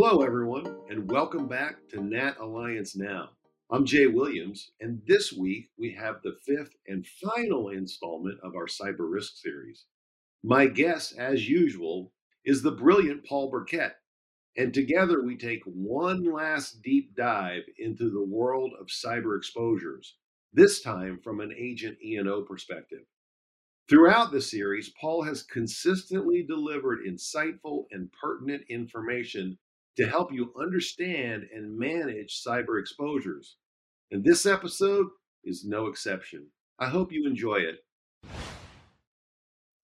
Hello, everyone, and welcome back to Nat Alliance Now. I'm Jay Williams, and this week we have the fifth and final installment of our Cyber Risk series. My guest, as usual, is the brilliant Paul Burkett, and together we take one last deep dive into the world of cyber exposures, this time from an agent E&O perspective. Throughout the series, Paul has consistently delivered insightful and pertinent information to help you understand and manage cyber exposures. And this episode is no exception. I hope you enjoy it.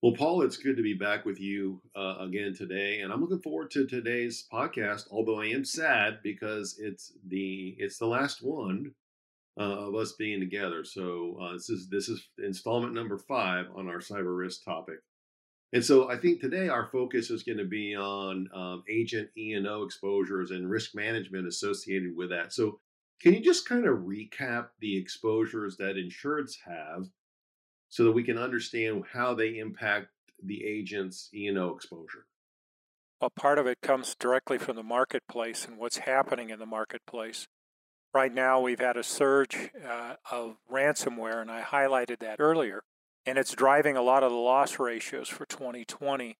Well, Paul, it's good to be back with you uh, again today, and I'm looking forward to today's podcast. Although I am sad because it's the it's the last one uh, of us being together. So uh, this is this is installment number five on our cyber risk topic. And so I think today our focus is going to be on um, agent E&O exposures and risk management associated with that. So can you just kind of recap the exposures that insureds have so that we can understand how they impact the agent's E&O exposure? Well, part of it comes directly from the marketplace and what's happening in the marketplace. Right now, we've had a surge uh, of ransomware, and I highlighted that earlier and it's driving a lot of the loss ratios for 2020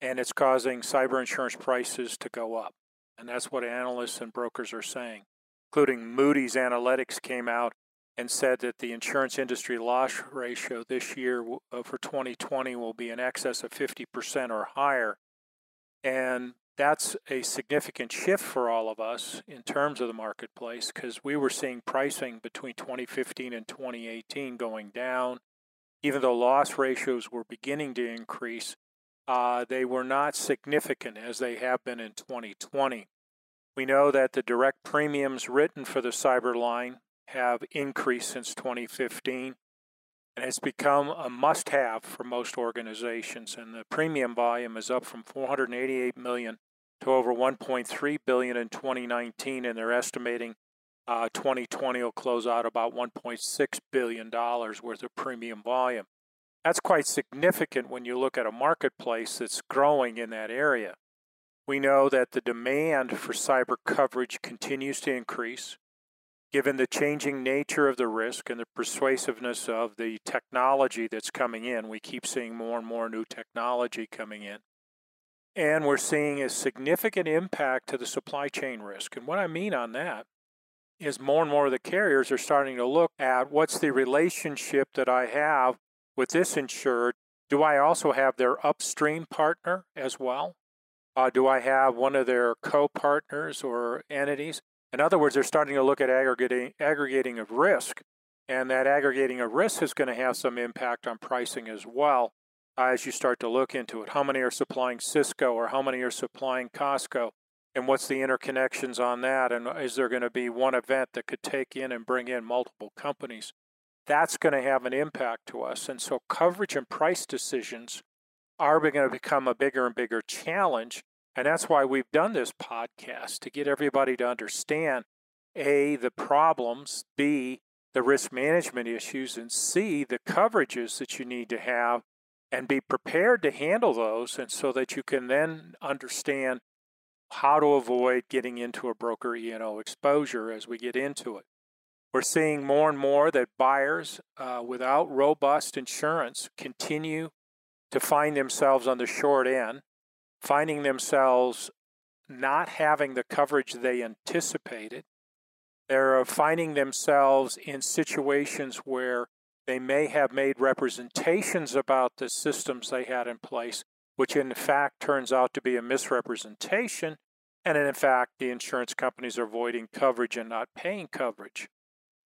and it's causing cyber insurance prices to go up. And that's what analysts and brokers are saying including moody's analytics came out and said that the insurance industry loss ratio this year uh, for 2020 will be in excess of 50% or higher. And that's a significant shift for all of us in terms of the marketplace because we were seeing pricing between 2015 and 2018 going down even though loss ratios were beginning to increase, uh, they were not significant as they have been in 2020. We know that the direct premiums written for the cyber line have increased since 2015 and has become a must have for most organizations. And the premium volume is up from 488 million to over 1.3 billion in 2019, and they're estimating uh, 2020 will close out about $1.6 billion worth of premium volume. That's quite significant when you look at a marketplace that's growing in that area. We know that the demand for cyber coverage continues to increase. Given the changing nature of the risk and the persuasiveness of the technology that's coming in, we keep seeing more and more new technology coming in. And we're seeing a significant impact to the supply chain risk. And what I mean on that is more and more of the carriers are starting to look at what's the relationship that I have with this insured. Do I also have their upstream partner as well? Uh, do I have one of their co partners or entities? In other words, they're starting to look at aggregating, aggregating of risk, and that aggregating of risk is going to have some impact on pricing as well as you start to look into it. How many are supplying Cisco or how many are supplying Costco? And what's the interconnections on that and uh, is there going to be one event that could take in and bring in multiple companies? That's going to have an impact to us and so coverage and price decisions are going to become a bigger and bigger challenge and that's why we've done this podcast to get everybody to understand a the problems b the risk management issues and c the coverages that you need to have and be prepared to handle those and so that you can then understand how to avoid getting into a broker E&O exposure as we get into it. We're seeing more and more that buyers uh, without robust insurance continue to find themselves on the short end, finding themselves not having the coverage they anticipated. They're finding themselves in situations where they may have made representations about the systems they had in place which in fact turns out to be a misrepresentation. And in fact, the insurance companies are avoiding coverage and not paying coverage.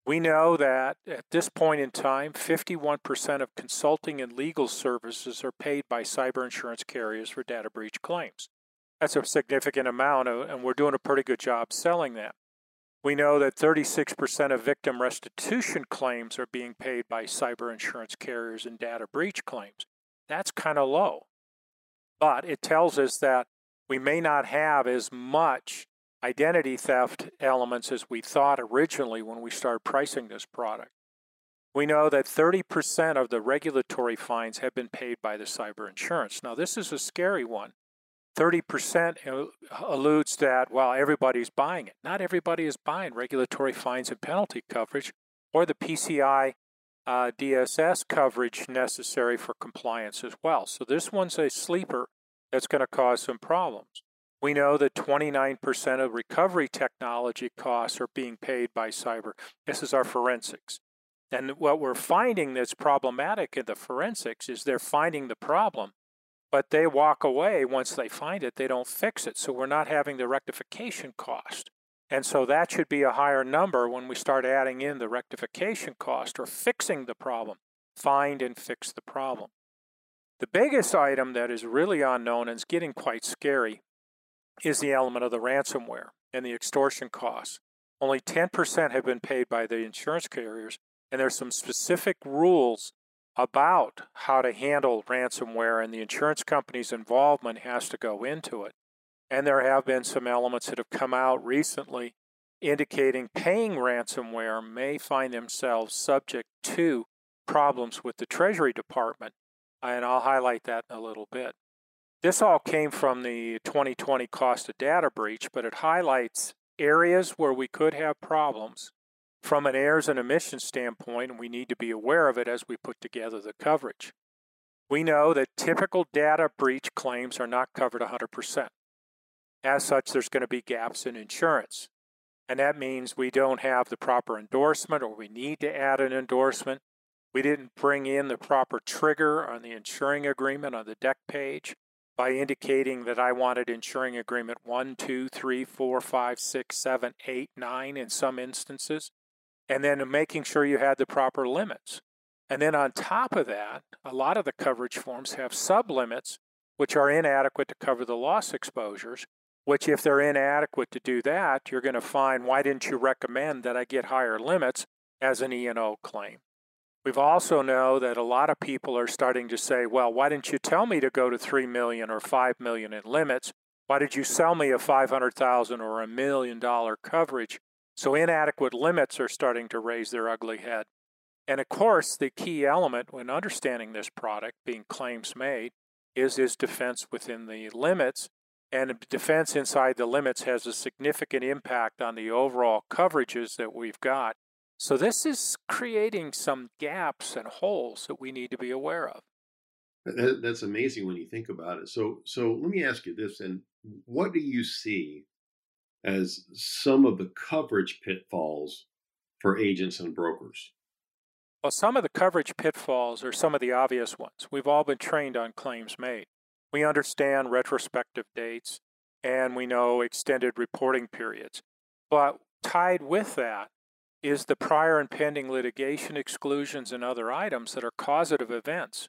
We know that at this point in time, 51% of consulting and legal services are paid by cyber insurance carriers for data breach claims. That's a significant amount, uh, and we're doing a pretty good job selling that. We know that 36% of victim restitution claims are being paid by cyber insurance carriers in data breach claims. That's kind of low. But it tells us that we may not have as much identity theft elements as we thought originally when we started pricing this product. We know that 30% of the regulatory fines have been paid by the cyber insurance. Now, this is a scary one. 30% alludes that, well, everybody's buying it. Not everybody is buying regulatory fines and penalty coverage or the PCI uh, DSS coverage necessary for compliance as well. So this one's a sleeper that's going to cause some problems. We know that 29% of recovery technology costs are being paid by cyber. This is our forensics. And what we're finding that's problematic in the forensics is they're finding the problem, but they walk away once they find it, they don't fix it. So we're not having the rectification cost. And so that should be a higher number when we start adding in the rectification cost or fixing the problem. Find and fix the problem. The biggest item that is really unknown and is getting quite scary is the element of the ransomware and the extortion costs. Only 10% have been paid by the insurance carriers, and there's some specific rules about how to handle ransomware, and the insurance company's involvement has to go into it. And there have been some elements that have come out recently indicating paying ransomware may find themselves subject to problems with the Treasury Department. And I'll highlight that in a little bit. This all came from the 2020 cost of data breach, but it highlights areas where we could have problems from an errors and omissions standpoint, and we need to be aware of it as we put together the coverage. We know that typical data breach claims are not covered 100%. As such, there's going to be gaps in insurance. And that means we don't have the proper endorsement or we need to add an endorsement. We didn't bring in the proper trigger on the insuring agreement on the dec page by indicating that I wanted insuring agreement 1, 2, 3, 4, 5, 6, 7, 8, 9 in some instances, and then making sure you had the proper limits. And then on top of that, a lot of the coverage forms have sublimits which are inadequate to cover the loss exposures, which if they're inadequate to do that, you're going to find why didn't you recommend that I get higher limits as an E&O claim? We've also know that a lot of people are starting to say, well, why didn't you tell me to go to 3 million or 5 million in limits? Why did you sell me a 500,000 or a million dollar coverage? So inadequate limits are starting to raise their ugly head. And of course, the key element when understanding this product being claims made is is defense within the limits and defense inside the limits has a significant impact on the overall coverages that we've got. So this is creating some gaps and holes that we need to be aware of. That, that's amazing when you think about it. So, so let me ask you this: and what do you see as some of the coverage pitfalls for agents and brokers? Well, some of the coverage pitfalls are some of the obvious ones. We've all been trained on claims made. We understand retrospective dates and we know extended reporting periods. But tied with that is the prior and pending litigation exclusions and other items that are causative events.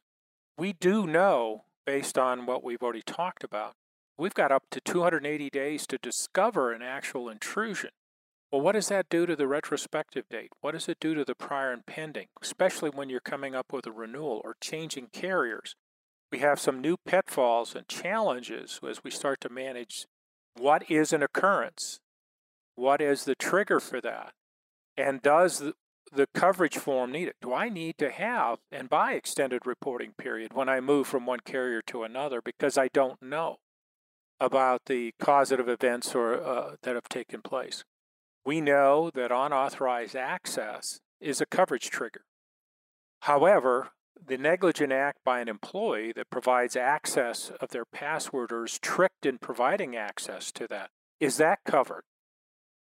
We do know, based on what we've already talked about, we've got up to 280 days to discover an actual intrusion. Well, what does that do to the retrospective date? What does it do to the prior and pending, especially when you're coming up with a renewal or changing carriers? We have some new pitfalls and challenges as we start to manage what is an occurrence, what is the trigger for that, and does the, coverage form need it? Do I need to have and buy extended reporting period when I move from one carrier to another because I don't know about the causative events or uh, that have taken place? We know that unauthorized access is a coverage trigger. However, the negligent act by an employee that provides access of their password or is tricked in providing access to that, is that covered?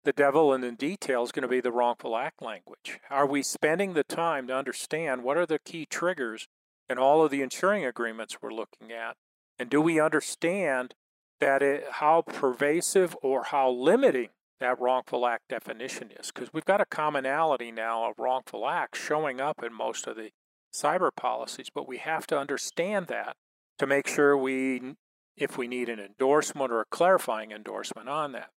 The devil in the detail is going to be the wrongful act language. Are we spending the time to understand what are the key triggers in all of the insuring agreements we're looking at? And do we understand that it, how pervasive or how limiting that wrongful act definition is? Because we've got a commonality now of wrongful acts showing up in most of the cyber policies, but we have to understand that to make sure we, if we need an endorsement or a clarifying endorsement on that.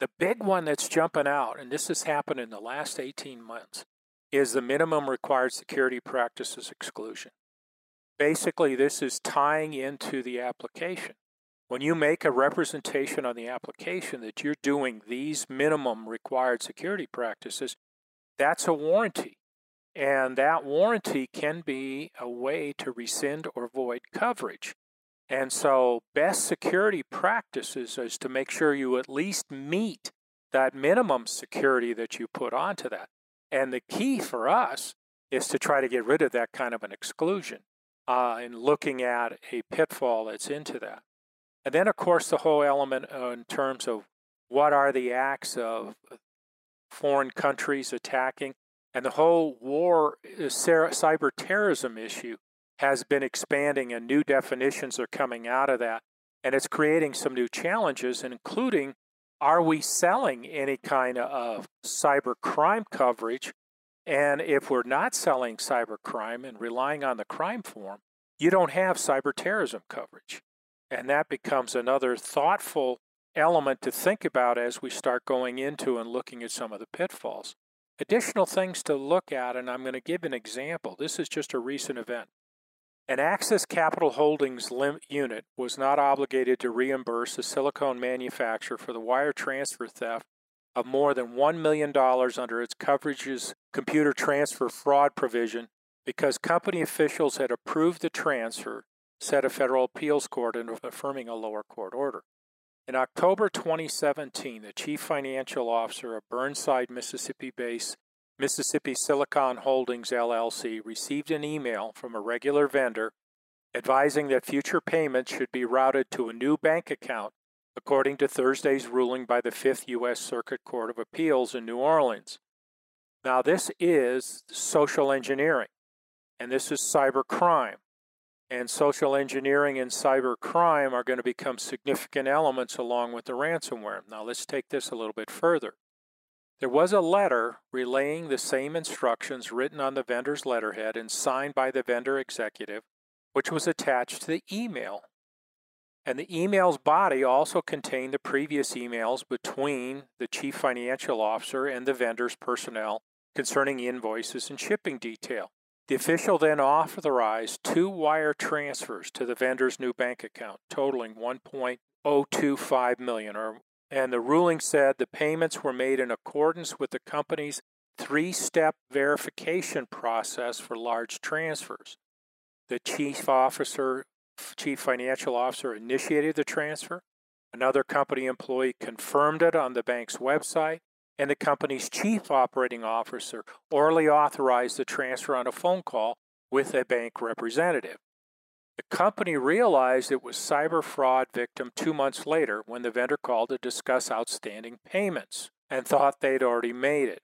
The big one that's jumping out, and this has happened in the last 18 months, is the minimum required security practices exclusion. Basically, this is tying into the application. When you make a representation on the application that you're doing these minimum required security practices, that's a warranty. And that warranty can be a way to rescind or void coverage. And so, best security practices is to make sure you at least meet that minimum security that you put onto that. And the key for us is to try to get rid of that kind of an exclusion uh, and looking at a pitfall that's into that. And then, of course, the whole element uh, in terms of what are the acts of foreign countries attacking, and the whole war, uh, cyber terrorism issue has been expanding, and new definitions are coming out of that. And it's creating some new challenges, including are we selling any kind of cyber crime coverage? And if we're not selling cyber crime and relying on the crime form, you don't have cyber terrorism coverage. And that becomes another thoughtful element to think about as we start going into and looking at some of the pitfalls. Additional things to look at, and I'm going to give an example. This is just a recent event. An Axis Capital Holdings unit was not obligated to reimburse a silicone manufacturer for the wire transfer theft of more than $1 million under its coverage's computer transfer fraud provision because company officials had approved the transfer, said a federal appeals court in affirming a lower court order. In October 2017, the chief financial officer of Burnside, Mississippi based Mississippi Silicon Holdings LLC received an email from a regular vendor advising that future payments should be routed to a new bank account according to Thursday's ruling by the Fifth U.S. Circuit Court of Appeals in New Orleans. Now, this is social engineering, and this is cyber crime and social engineering and cyber crime are going to become significant elements along with the ransomware. Now, let's take this a little bit further. There was a letter relaying the same instructions written on the vendor's letterhead and signed by the vendor executive, which was attached to the email. And the email's body also contained the previous emails between the chief financial officer and the vendor's personnel concerning invoices and shipping detail. The official then authorized two wire transfers to the vendor's new bank account, totaling 1.025 million. Or, and the ruling said the payments were made in accordance with the company's three-step verification process for large transfers. The chief officer, chief financial officer initiated the transfer. Another company employee confirmed it on the bank's website, and the company's chief operating officer orally authorized the transfer on a phone call with a bank representative. The company realized it was cyber fraud victim two months later when the vendor called to discuss outstanding payments and thought they'd already made it.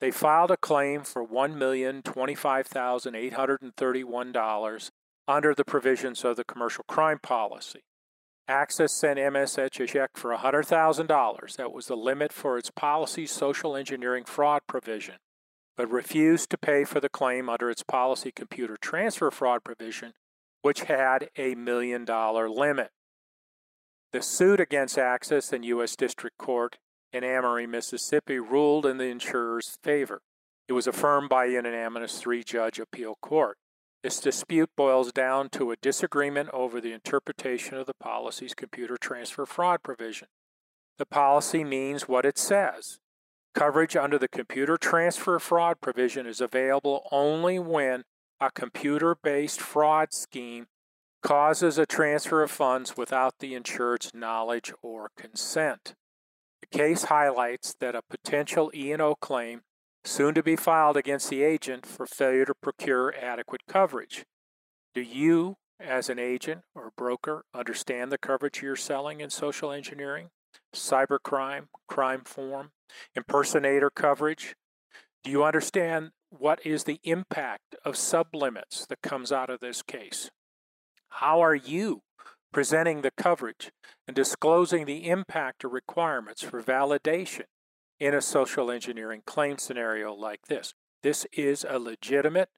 They filed a claim for $1,025,831 under the provisions of the commercial crime policy. Axis sent MSH a check for $100,000. That was the limit for its policy social engineering fraud provision, but refused to pay for the claim under its policy computer transfer fraud provision, which had a million dollar limit. The suit against Axis in U.S. District Court in Amory, Mississippi, ruled in the insurer's favor. It was affirmed by a unanimous three judge appeal court. This dispute boils down to a disagreement over the interpretation of the policy's computer transfer fraud provision. The policy means what it says. Coverage under the computer transfer fraud provision is available only when a computer based fraud scheme causes a transfer of funds without the insured's knowledge or consent. The case highlights that a potential E&O claim soon to be filed against the agent for failure to procure adequate coverage. Do you, as an agent or broker, understand the coverage you're selling in social engineering, cybercrime, crime form, impersonator coverage? Do you understand what is the impact of sublimits that comes out of this case? How are you presenting the coverage and disclosing the impact or requirements for validation in a social engineering claim scenario like this. This is a legitimate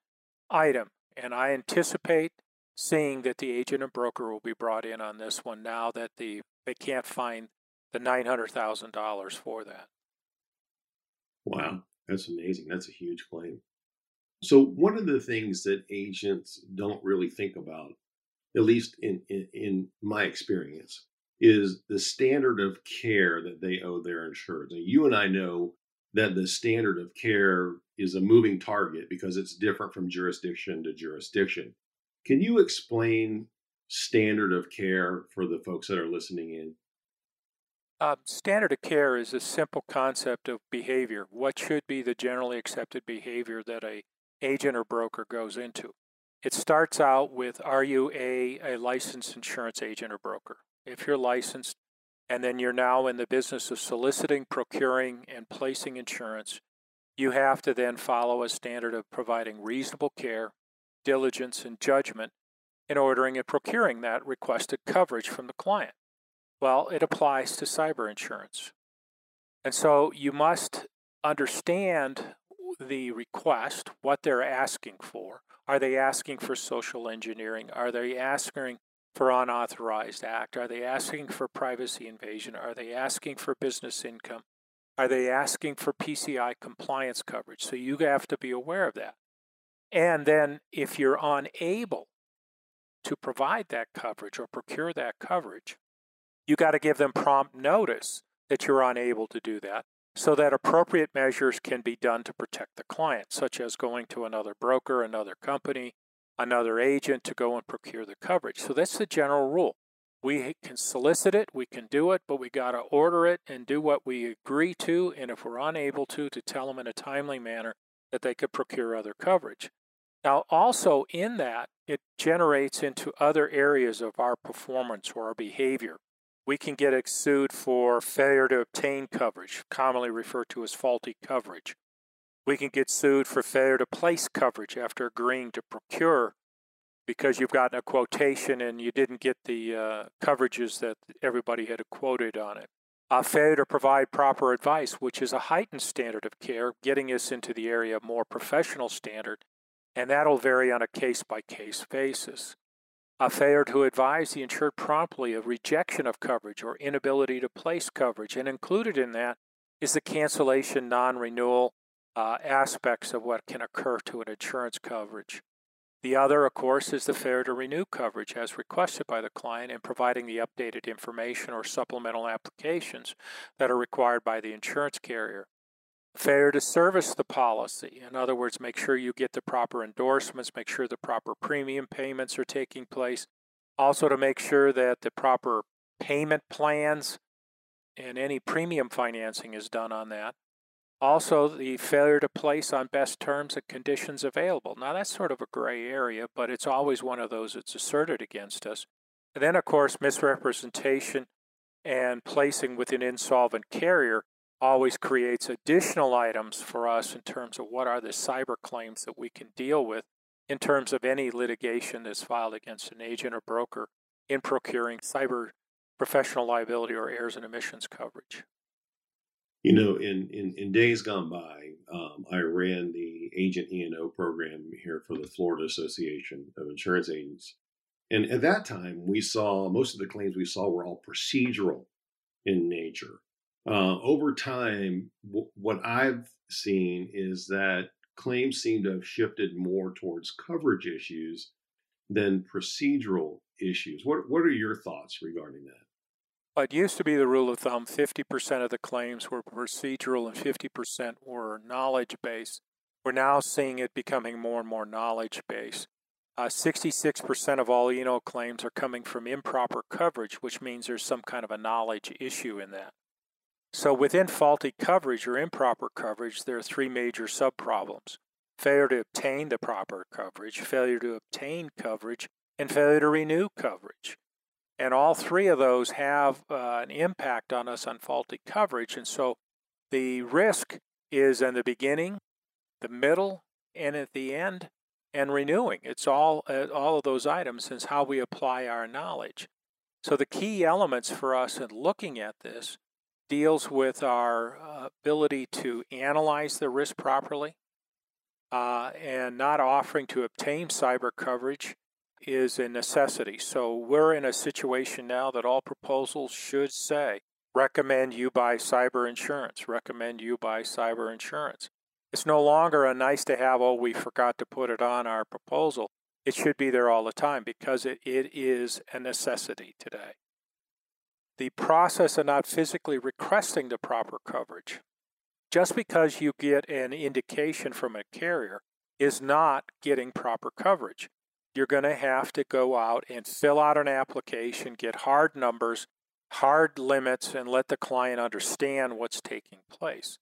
item, and I anticipate seeing that the agent and broker will be brought in on this one now that the they can't find the nine hundred thousand dollars for that. Wow, that's amazing. That's a huge claim. So one of the things that agents don't really think about, at least in, in, in my experience, is the standard of care that they owe their insureds. And you and I know that the standard of care is a moving target because it's different from jurisdiction to jurisdiction. Can you explain standard of care for the folks that are listening in? Uh, standard of care is a simple concept of behavior. What should be the generally accepted behavior that a agent or broker goes into? It starts out with Are you a, a licensed insurance agent or broker? If you're licensed, and then you're now in the business of soliciting, procuring, and placing insurance, you have to then follow a standard of providing reasonable care, diligence, and judgment in ordering and procuring that requested coverage from the client. Well, it applies to cyber insurance. And so you must understand the request, what they're asking for. Are they asking for social engineering? Are they asking for unauthorized act? Are they asking for privacy invasion? Are they asking for business income? Are they asking for PCI compliance coverage? So you have to be aware of that. And then if you're unable to provide that coverage or procure that coverage, you got to give them prompt notice that you're unable to do that so that appropriate measures can be done to protect the client, such as going to another broker, another company, another agent to go and procure the coverage. So that's the general rule. We can solicit it, we can do it, but we got to order it and do what we agree to. And if we're unable to, to tell them in a timely manner that they could procure other coverage. Now, also in that, it generates into other areas of our performance or our behavior. We can get sued for failure to obtain coverage, commonly referred to as faulty coverage. We can get sued for failure to place coverage after agreeing to procure because you've gotten a quotation and you didn't get the uh, coverages that everybody had quoted on it. A failure to provide proper advice, which is a heightened standard of care, getting us into the area of more professional standard, and that'll vary on a case by case basis a failure to advise the insured promptly of rejection of coverage or inability to place coverage. And included in that is the cancellation, non renewal uh, aspects of what can occur to an insurance coverage. The other, of course, is the failure to renew coverage as requested by the client and providing the updated information or supplemental applications that are required by the insurance carrier. Failure to service the policy. In other words, make sure you get the proper endorsements, make sure the proper premium payments are taking place. Also, to make sure that the proper payment plans and any premium financing is done on that. Also, the failure to place on best terms and conditions available. Now, that's sort of a gray area, but it's always one of those that's asserted against us. And then, of course, misrepresentation and placing with an insolvent carrier always creates additional items for us in terms of what are the cyber claims that we can deal with in terms of any litigation that's filed against an agent or broker in procuring cyber professional liability or errors and omissions coverage. You know, in, in, in days gone by, um, I ran the agent E&O program here for the Florida Association of Insurance Agents. And at that time, we saw most of the claims we saw were all procedural in nature. Uh, over time, w- what I've seen is that claims seem to have shifted more towards coverage issues than procedural issues. What What are your thoughts regarding that? It used to be the rule of thumb 50% of the claims were procedural and 50% were knowledge based. We're now seeing it becoming more and more knowledge based. Uh, 66% of all E&O claims are coming from improper coverage, which means there's some kind of a knowledge issue in that. So within faulty coverage or improper coverage, there are three major subproblems. Failure to obtain the proper coverage, failure to obtain coverage, and failure to renew coverage. And all three of those have uh, an impact on us on faulty coverage. And so the risk is in the beginning, the middle, and at the end, and renewing. It's all uh, all of those items is how we apply our knowledge. So the key elements for us in looking at this deals with our uh, ability to analyze the risk properly uh, and not offering to obtain cyber coverage is a necessity. So we're in a situation now that all proposals should say recommend you buy cyber insurance, recommend you buy cyber insurance. It's no longer a nice to have, oh, we forgot to put it on our proposal. It should be there all the time because it, it is a necessity today the process of not physically requesting the proper coverage. Just because you get an indication from a carrier is not getting proper coverage. You're going to have to go out and fill out an application, get hard numbers, hard limits, and let the client understand what's taking place.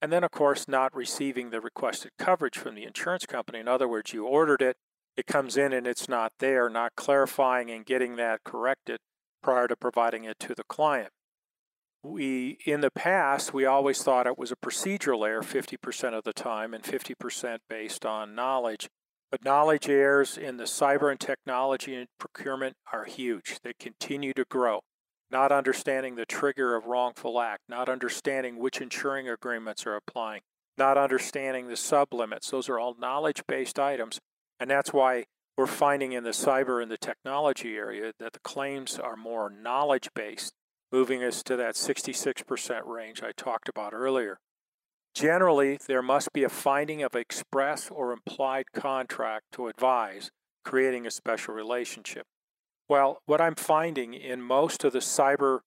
And then, of course, not receiving the requested coverage from the insurance company. In other words, you ordered it, it comes in and it's not there, not clarifying and getting that corrected prior to providing it to the client. We, in the past, we always thought it was a procedural error 50% of the time and 50% based on knowledge. But knowledge errors in the cyber and technology and procurement are huge. They continue to grow. Not understanding the trigger of wrongful act, not understanding which insuring agreements are applying, not understanding the sublimits. Those are all knowledge based items. And that's why we're finding in the cyber and the technology area that the claims are more knowledge based, moving us to that 66% range I talked about earlier. Generally, there must be a finding of express or implied contract to advise, creating a special relationship. Well, what I'm finding in most of the cyber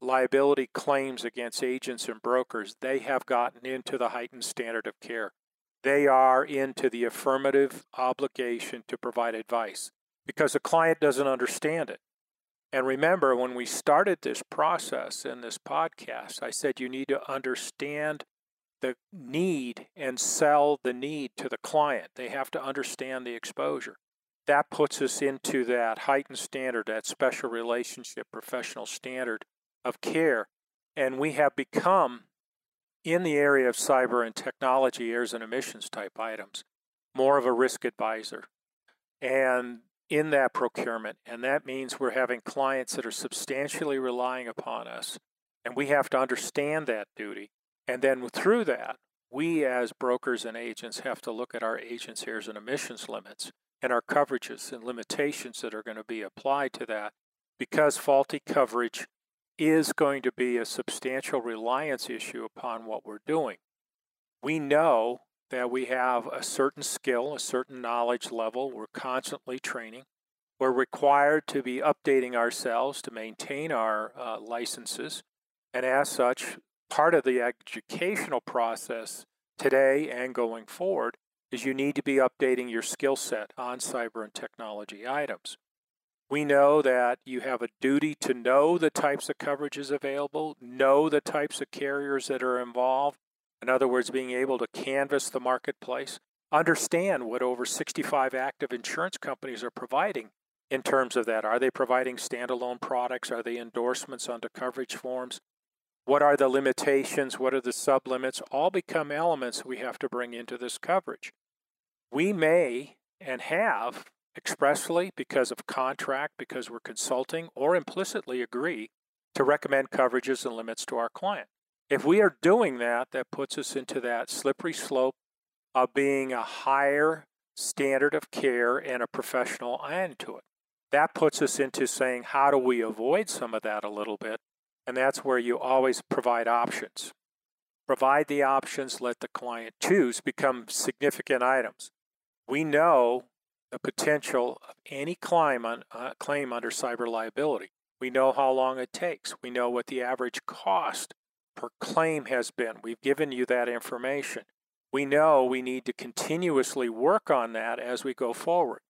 liability claims against agents and brokers, they have gotten into the heightened standard of care. They are into the affirmative obligation to provide advice because the client doesn't understand it. And remember, when we started this process in this podcast, I said you need to understand the need and sell the need to the client. They have to understand the exposure. That puts us into that heightened standard, that special relationship, professional standard of care. And we have become, in the area of cyber and technology, errors and omissions type items, more of a risk advisor. And in that procurement, and that means we're having clients that are substantially relying upon us, and we have to understand that duty and then through that, we as brokers and agents have to look at our agents' errors and omissions limits and our coverages and limitations that are going to be applied to that because faulty coverage is going to be a substantial reliance issue upon what we're doing. We know that we have a certain skill, a certain knowledge level, we're constantly training. We're required to be updating ourselves to maintain our uh, licenses, and as such, part of the educational process today and going forward is you need to be updating your skill set on cyber and technology items. We know that you have a duty to know the types of coverages available, know the types of carriers that are involved. In other words, being able to canvass the marketplace, understand what over 65 active insurance companies are providing in terms of that. Are they providing standalone products? Are they endorsements onto coverage forms? What are the limitations? What are the sublimits? All become elements we have to bring into this coverage. We may and have expressly, because of contract, because we're consulting, or implicitly agree to recommend coverages and limits to our client. If we are doing that, that puts us into that slippery slope of being a higher standard of care and a professional end to it. That puts us into saying, how do we avoid some of that a little bit and that's where you always provide options. Provide the options, let the client choose, become significant items. We know the potential of any claim, on, uh, claim under cyber liability. We know how long it takes. We know what the average cost per claim has been. We've given you that information. We know we need to continuously work on that as we go forward.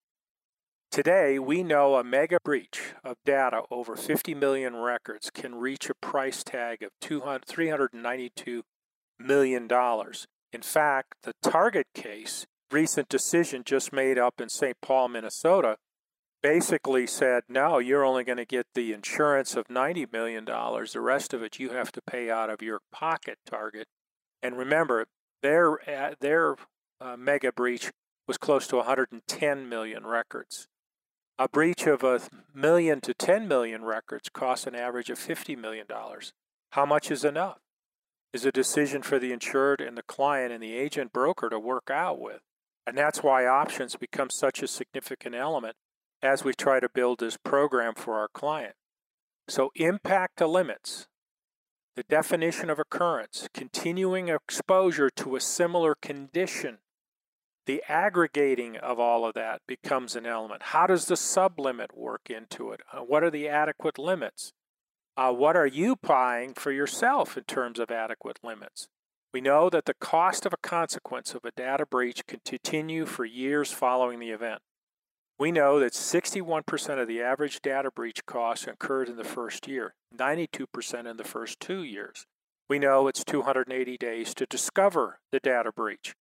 Today, we know a mega breach of data over 50 million records can reach a price tag of $392 million. In fact, the Target case, recent decision just made up in St. Paul, Minnesota, basically said, no, you're only going to get the insurance of $90 million. The rest of it you have to pay out of your pocket, Target. And remember, their, uh, their uh, mega breach was close to 110 million records. A breach of a million to 10 million records costs an average of $50 million. How much is enough? Is a decision for the insured and the client and the agent broker to work out with. And that's why options become such a significant element as we try to build this program for our client. So, impact to limits, the definition of occurrence, continuing exposure to a similar condition the aggregating of all of that becomes an element. How does the sublimit work into it? Uh, what are the adequate limits? Uh, what are you buying for yourself in terms of adequate limits? We know that the cost of a consequence of a data breach can continue for years following the event. We know that 61% of the average data breach costs occurred in the first year, 92% in the first two years. We know it's 280 days to discover the data breach.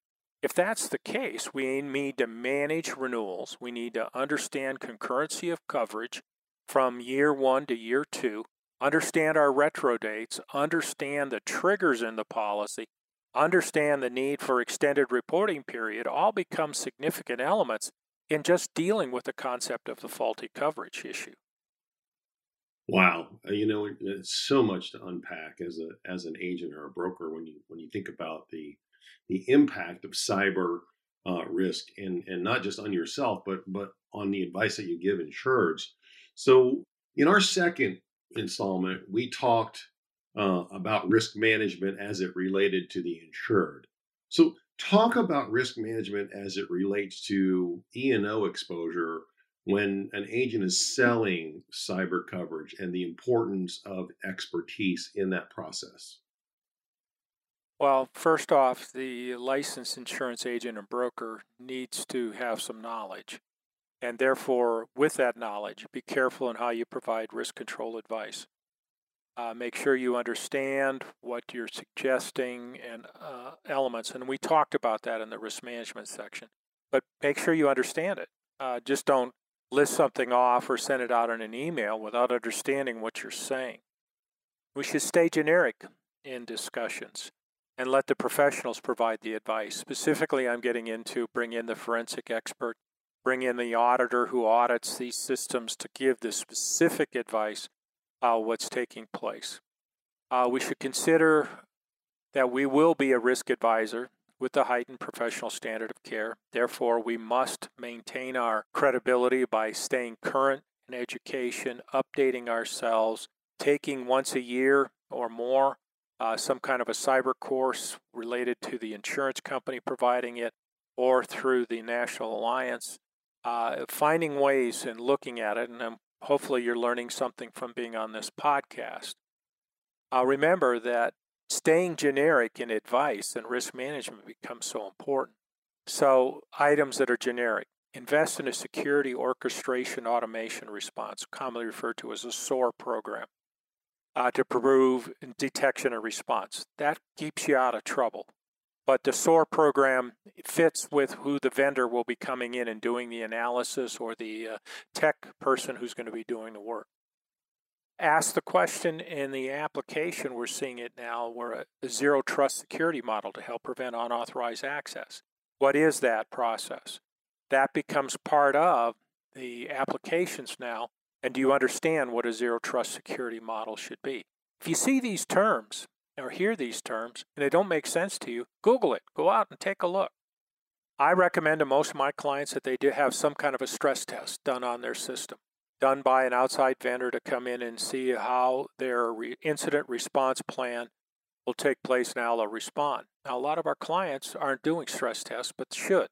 If that's the case, we need to manage renewals. We need to understand concurrency of coverage from year one to year two, understand our retro dates, understand the triggers in the policy, understand the need for extended reporting period, all become significant elements in just dealing with the concept of the faulty coverage issue. Wow, uh, you know, it's so much to unpack as a as an agent or a broker when you when you think about the the impact of cyber uh, risk and and not just on yourself, but but on the advice that you give insureds. So in our second installment, we talked uh, about risk management as it related to the insured. So talk about risk management as it relates to E&O exposure when an agent is selling cyber coverage and the importance of expertise in that process. Well, first off, the licensed insurance agent and broker needs to have some knowledge. And therefore, with that knowledge, be careful in how you provide risk control advice. Uh, make sure you understand what you're suggesting and uh, elements. And we talked about that in the risk management section. But make sure you understand it. Uh, just don't list something off or send it out in an email without understanding what you're saying. We should stay generic in discussions and let the professionals provide the advice. Specifically, I'm getting into bring in the forensic expert, bring in the auditor who audits these systems to give the specific advice uh, what's taking place. Uh, we should consider that we will be a risk advisor with the heightened professional standard of care. Therefore, we must maintain our credibility by staying current in education, updating ourselves, taking once a year or more uh, some kind of a cyber course related to the insurance company providing it or through the National Alliance, uh, finding ways and looking at it. And hopefully you're learning something from being on this podcast. Uh, remember that staying generic in advice and risk management becomes so important. So, items that are generic invest in a security orchestration automation response, commonly referred to as a SOAR program, uh, to prove detection and response. That keeps you out of trouble. But the SOAR program fits with who the vendor will be coming in and doing the analysis or the uh, tech person who's going to be doing the work. Ask the question in the application, we're seeing it now, we're a, a zero trust security model to help prevent unauthorized access. What is that process? That becomes part of the applications now. And do you understand what a zero trust security model should be? If you see these terms, or hear these terms and they don't make sense to you, Google it. Go out and take a look. I recommend to most of my clients that they do have some kind of a stress test done on their system, done by an outside vendor to come in and see how their re- incident response plan will take place and how they'll respond. Now, a lot of our clients aren't doing stress tests, but should.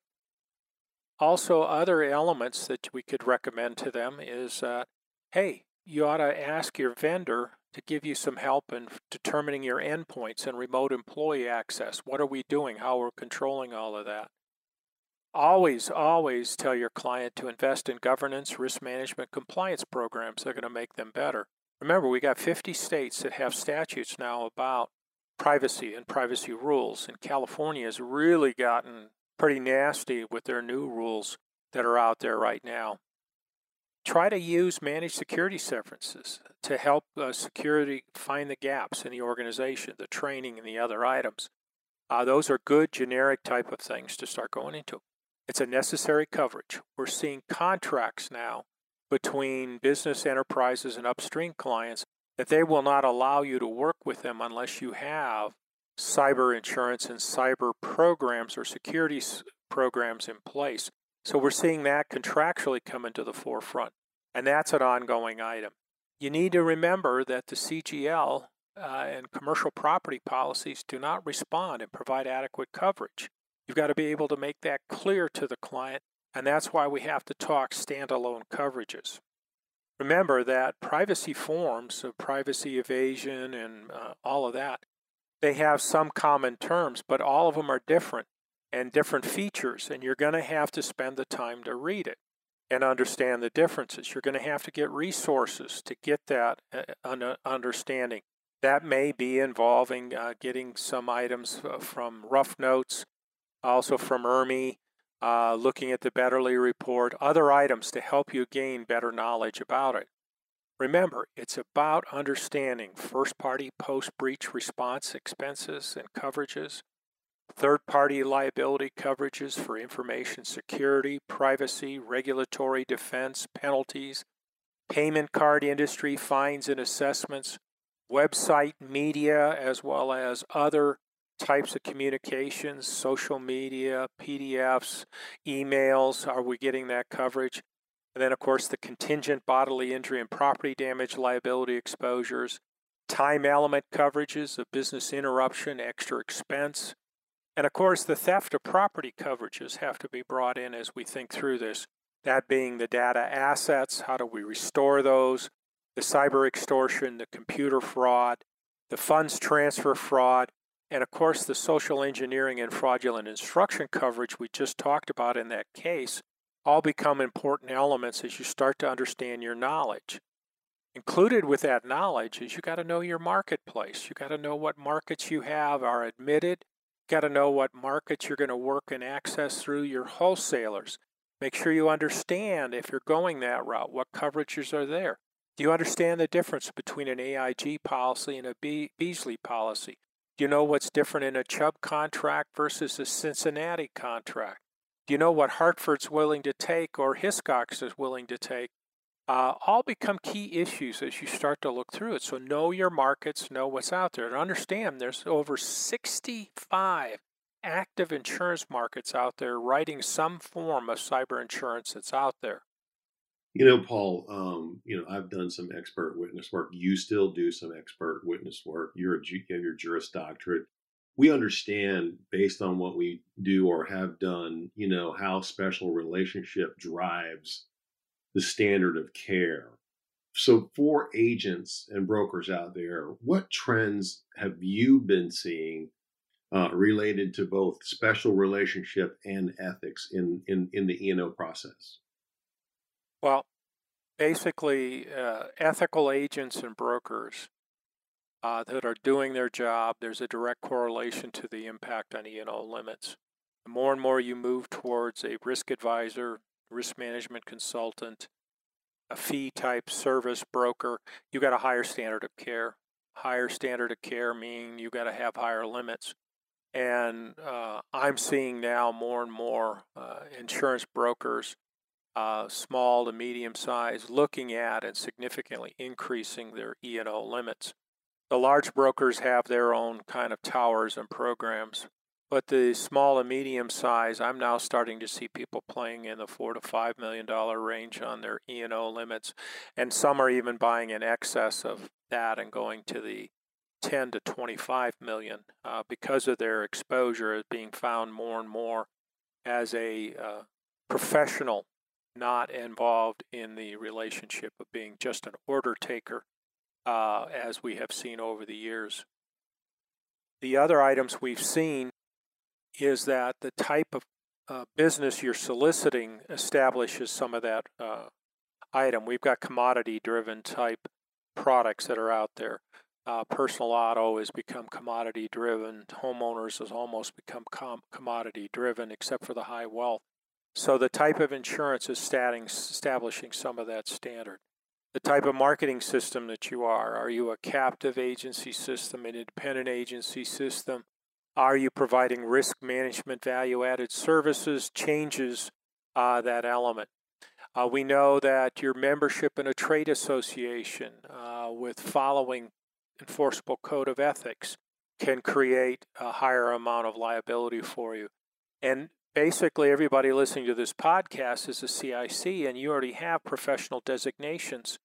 Also, other elements that we could recommend to them is uh, hey, you ought to ask your vendor to give you some help in determining your endpoints and remote employee access. What are we doing? How we're controlling all of that. Always, always tell your client to invest in governance, risk management, compliance programs that are going to make them better. Remember, we got 50 states that have statutes now about privacy and privacy rules, and California has really gotten pretty nasty with their new rules that are out there right now try to use managed security services to help uh, security find the gaps in the organization, the training, and the other items. Uh, those are good generic type of things to start going into. It's a necessary coverage. We're seeing contracts now between business enterprises and upstream clients that they will not allow you to work with them unless you have cyber insurance and cyber programs or security programs in place. So we're seeing that contractually come into the forefront, and that's an ongoing item. You need to remember that the CGL uh, and commercial property policies do not respond and provide adequate coverage. You've got to be able to make that clear to the client, and that's why we have to talk standalone coverages. Remember that privacy forms of privacy invasion and uh, all of that, they have some common terms, but all of them are different and different features, and you're going to have to spend the time to read it. And understand the differences. You're going to have to get resources to get that uh, understanding. That may be involving uh, getting some items uh, from Rough Notes, also from IRMI, uh, looking at the Betterley report, other items to help you gain better knowledge about it. Remember, it's about understanding first party post breach response expenses and coverages, third party liability coverages for information security, privacy, regulatory defense, penalties, payment card industry fines and assessments, website media, as well as other types of communications, social media, PDFs, emails. Are we getting that coverage? And then, of course, the contingent bodily injury and property damage liability exposures, time element coverages of business interruption, extra expense. And of course, the theft of property coverages have to be brought in as we think through this. That being the data assets, how do we restore those? The cyber extortion, the computer fraud, the funds transfer fraud, and of course, the social engineering and fraudulent instruction coverage we just talked about in that case all become important elements as you start to understand your knowledge. Included with that knowledge is you got to know your marketplace. You got to know what markets you have are admitted. Got to know what markets you're going to work and access through your wholesalers. Make sure you understand if you're going that route, what coverages are there. Do you understand the difference between an AIG policy and a Beazley policy? Do you know what's different in a Chubb contract versus a Cincinnati contract? Do you know what Hartford's willing to take or Hiscox is willing to take? Uh, all become key issues as you start to look through it. So know your markets, know what's out there, and understand there's over 65 active insurance markets out there writing some form of cyber insurance that's out there. You know, Paul, um, you know, I've done some expert witness work. You still do some expert witness work. You're a, you have your Juris Doctorate we understand based on what we do or have done, you know, how special relationship drives the standard of care. So, for agents and brokers out there, what trends have you been seeing uh, related to both special relationship and ethics in, in, in the E&O process? Well, basically, uh, ethical agents and brokers uh, that are doing their job, there's a direct correlation to the impact on E&O limits. The more and more you move towards a risk advisor, risk management consultant, a fee type service broker, you got a higher standard of care. Higher standard of care meaning you got to have higher limits. And uh, I'm seeing now more and more uh, insurance brokers, uh, small to medium size, looking at and significantly increasing their E&O limits. The large brokers have their own kind of towers and programs, but the small and medium size, I'm now starting to see people playing in the four to five million dollar range on their E and O limits, and some are even buying in excess of that and going to the 10 to 25 million uh, because of their exposure as being found more and more as a uh, professional, not involved in the relationship of being just an order taker uh, as we have seen over the years. The other items we've seen is that the type of uh, business you're soliciting establishes some of that uh, item. We've got commodity driven type products that are out there. Uh, personal auto has become commodity driven. Homeowners has almost become com- commodity driven, except for the high wealth. So the type of insurance is establishing some of that standard the type of marketing system that you are. Are you a captive agency system, an independent agency system? Are you providing risk management value added services? Changes uh, that element. Uh, we know that your membership in a trade association uh, with following enforceable code of ethics can create a higher amount of liability for you. And basically everybody listening to this podcast is a CIC and you already have professional designations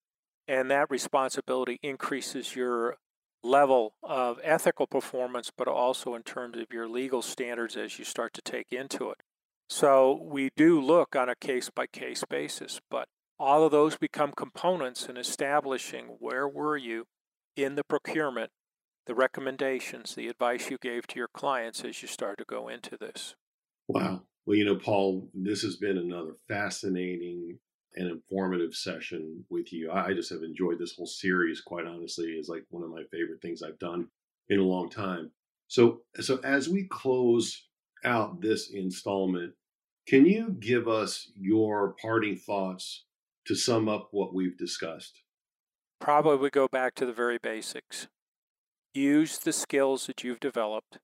and that responsibility increases your level of ethical performance but also in terms of your legal standards as you start to take into it. So we do look on a case by case basis, but all of those become components in establishing where were you in the procurement, the recommendations, the advice you gave to your clients as you start to go into this. Wow. Well, you know, Paul, this has been another fascinating an informative session with you. I just have enjoyed this whole series, quite honestly, is like one of my favorite things I've done in a long time. So, so as we close out this installment, can you give us your parting thoughts to sum up what we've discussed? Probably go back to the very basics. Use the skills that you've developed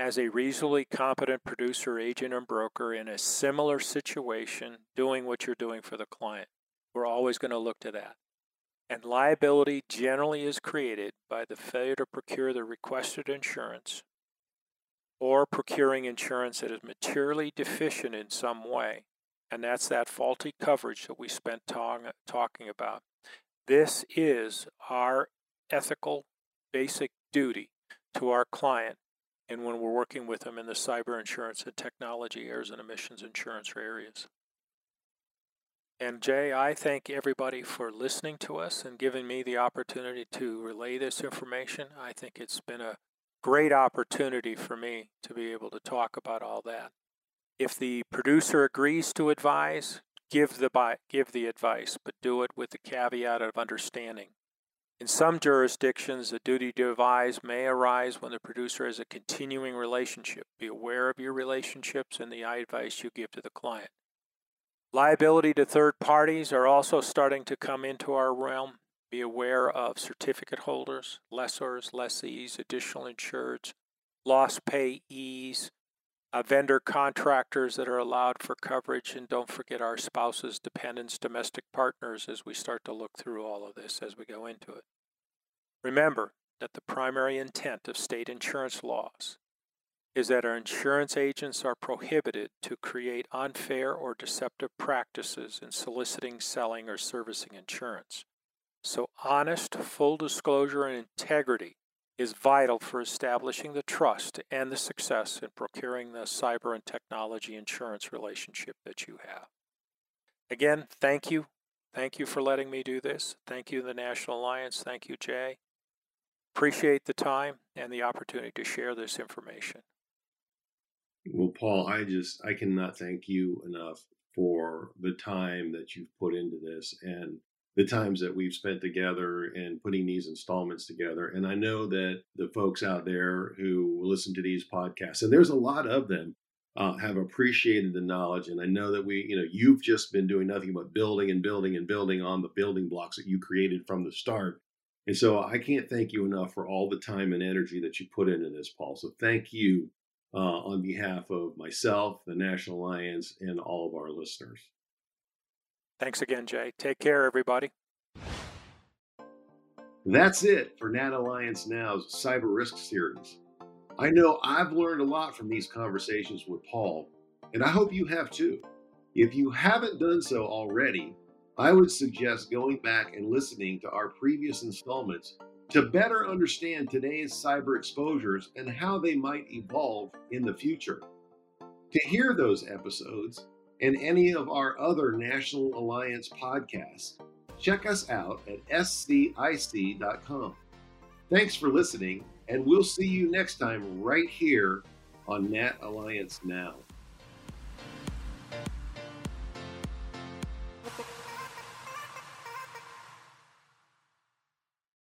as a reasonably competent producer, agent, and broker in a similar situation doing what you're doing for the client. We're always going to look to that. And liability generally is created by the failure to procure the requested insurance or procuring insurance that is materially deficient in some way. And that's that faulty coverage that we spent talk, talking about. This is our ethical basic duty to our client and when we're working with them in the cyber insurance and technology errors and omissions insurance areas. And Jay, I thank everybody for listening to us and giving me the opportunity to relay this information. I think it's been a great opportunity for me to be able to talk about all that. If the producer agrees to advise, give the give the advice, but do it with the caveat of understanding in some jurisdictions, the duty to advise may arise when the producer has a continuing relationship. Be aware of your relationships and the advice you give to the client. Liability to third parties are also starting to come into our realm. Be aware of certificate holders, lessors, lessees, additional insureds, loss payees, uh, vendor contractors that are allowed for coverage, and don't forget our spouses, dependents, domestic partners as we start to look through all of this as we go into it. Remember that the primary intent of state insurance laws is that our insurance agents are prohibited to create unfair or deceptive practices in soliciting, selling, or servicing insurance. So, honest, full disclosure, and integrity is vital for establishing the trust and the success in procuring the cyber and technology insurance relationship that you have. Again, thank you. Thank you for letting me do this. Thank you, the National Alliance. Thank you, Jay. Appreciate the time and the opportunity to share this information. Well, Paul, I just I cannot thank you enough for the time that you've put into this and the times that we've spent together and putting these installments together. And I know that the folks out there who listen to these podcasts, and there's a lot of them, uh, have appreciated the knowledge. And I know that we, you know, you've just been doing nothing but building and building and building on the building blocks that you created from the start. And so I can't thank you enough for all the time and energy that you put into this, Paul. So thank you uh, on behalf of myself, the National Alliance, and all of our listeners. Thanks again, Jay. Take care, everybody. That's it for Nat Alliance Now's Cyber Risk Series. I know I've learned a lot from these conversations with Paul, and I hope you have too. If you haven't done so already, I would suggest going back and listening to our previous installments to better understand today's cyber exposures and how they might evolve in the future. To hear those episodes and any of our other National Alliance podcasts, check us out at scic.com. Thanks for listening, and we'll see you next time right here on Nat Alliance Now.